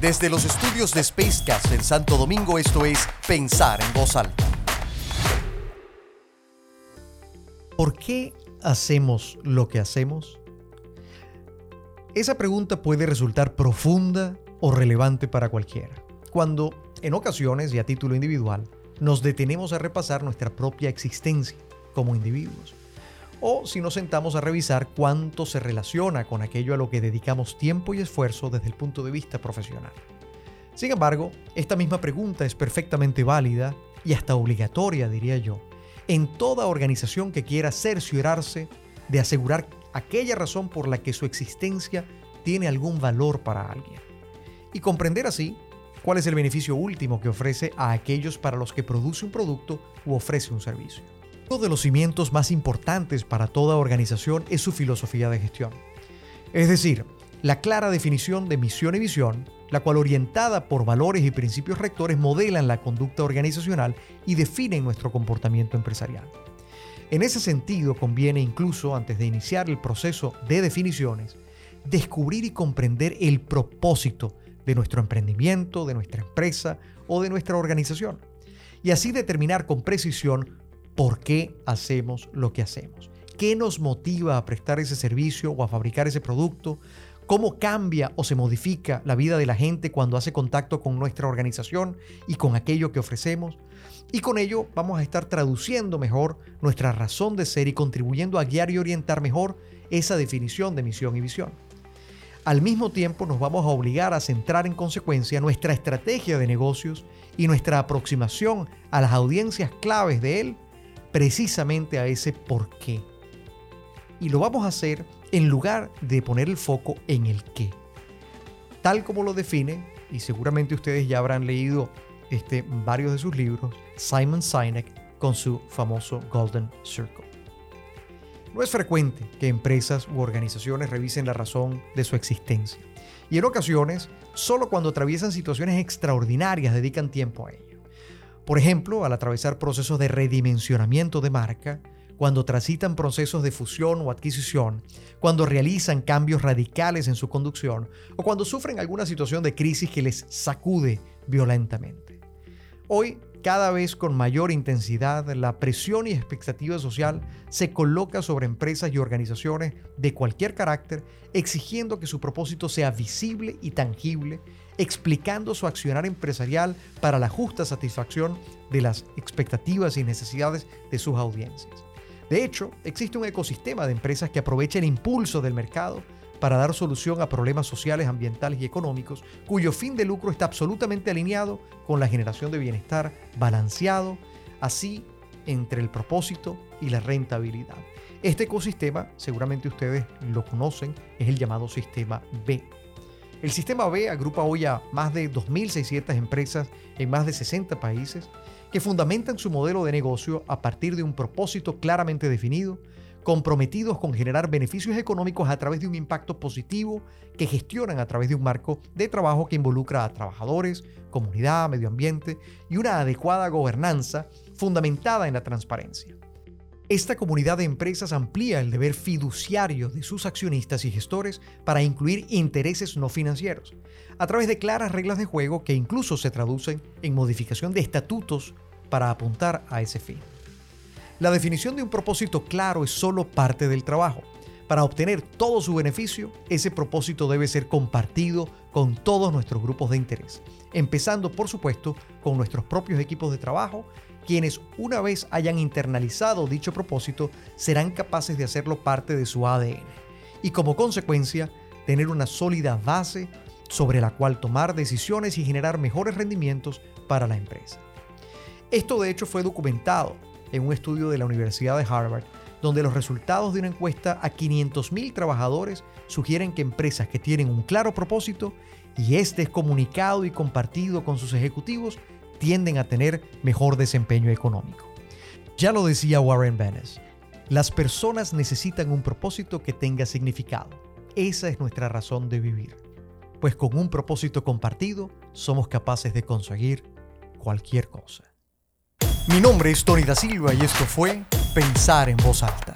Desde los estudios de Spacecast en Santo Domingo, esto es Pensar en Voz Alta. ¿Por qué hacemos lo que hacemos? Esa pregunta puede resultar profunda o relevante para cualquiera. Cuando, en ocasiones y a título individual, nos detenemos a repasar nuestra propia existencia como individuos. O si nos sentamos a revisar cuánto se relaciona con aquello a lo que dedicamos tiempo y esfuerzo desde el punto de vista profesional. Sin embargo, esta misma pregunta es perfectamente válida y hasta obligatoria, diría yo, en toda organización que quiera cerciorarse de asegurar aquella razón por la que su existencia tiene algún valor para alguien. Y comprender así cuál es el beneficio último que ofrece a aquellos para los que produce un producto u ofrece un servicio. Uno de los cimientos más importantes para toda organización es su filosofía de gestión. Es decir, la clara definición de misión y visión, la cual orientada por valores y principios rectores modelan la conducta organizacional y definen nuestro comportamiento empresarial. En ese sentido, conviene incluso, antes de iniciar el proceso de definiciones, descubrir y comprender el propósito de nuestro emprendimiento, de nuestra empresa o de nuestra organización. Y así determinar con precisión por qué hacemos lo que hacemos. ¿Qué nos motiva a prestar ese servicio o a fabricar ese producto? ¿Cómo cambia o se modifica la vida de la gente cuando hace contacto con nuestra organización y con aquello que ofrecemos? Y con ello vamos a estar traduciendo mejor nuestra razón de ser y contribuyendo a guiar y orientar mejor esa definición de misión y visión. Al mismo tiempo nos vamos a obligar a centrar en consecuencia nuestra estrategia de negocios y nuestra aproximación a las audiencias claves de él precisamente a ese por qué. Y lo vamos a hacer en lugar de poner el foco en el qué. Tal como lo define, y seguramente ustedes ya habrán leído este, varios de sus libros, Simon Sinek con su famoso Golden Circle. No es frecuente que empresas u organizaciones revisen la razón de su existencia. Y en ocasiones, solo cuando atraviesan situaciones extraordinarias dedican tiempo a ello. Por ejemplo, al atravesar procesos de redimensionamiento de marca, cuando transitan procesos de fusión o adquisición, cuando realizan cambios radicales en su conducción o cuando sufren alguna situación de crisis que les sacude violentamente. Hoy cada vez con mayor intensidad, la presión y expectativa social se coloca sobre empresas y organizaciones de cualquier carácter, exigiendo que su propósito sea visible y tangible, explicando su accionar empresarial para la justa satisfacción de las expectativas y necesidades de sus audiencias. De hecho, existe un ecosistema de empresas que aprovecha el impulso del mercado para dar solución a problemas sociales, ambientales y económicos, cuyo fin de lucro está absolutamente alineado con la generación de bienestar balanceado, así entre el propósito y la rentabilidad. Este ecosistema, seguramente ustedes lo conocen, es el llamado sistema B. El sistema B agrupa hoy a más de 2.600 empresas en más de 60 países que fundamentan su modelo de negocio a partir de un propósito claramente definido, comprometidos con generar beneficios económicos a través de un impacto positivo que gestionan a través de un marco de trabajo que involucra a trabajadores, comunidad, medio ambiente y una adecuada gobernanza fundamentada en la transparencia. Esta comunidad de empresas amplía el deber fiduciario de sus accionistas y gestores para incluir intereses no financieros, a través de claras reglas de juego que incluso se traducen en modificación de estatutos para apuntar a ese fin. La definición de un propósito claro es solo parte del trabajo. Para obtener todo su beneficio, ese propósito debe ser compartido con todos nuestros grupos de interés, empezando por supuesto con nuestros propios equipos de trabajo, quienes una vez hayan internalizado dicho propósito serán capaces de hacerlo parte de su ADN y como consecuencia tener una sólida base sobre la cual tomar decisiones y generar mejores rendimientos para la empresa. Esto de hecho fue documentado en un estudio de la Universidad de Harvard, donde los resultados de una encuesta a 500.000 trabajadores sugieren que empresas que tienen un claro propósito y este es comunicado y compartido con sus ejecutivos tienden a tener mejor desempeño económico. Ya lo decía Warren Bennis, las personas necesitan un propósito que tenga significado. Esa es nuestra razón de vivir. Pues con un propósito compartido somos capaces de conseguir cualquier cosa. Mi nombre es Tony da Silva y esto fue Pensar en voz alta.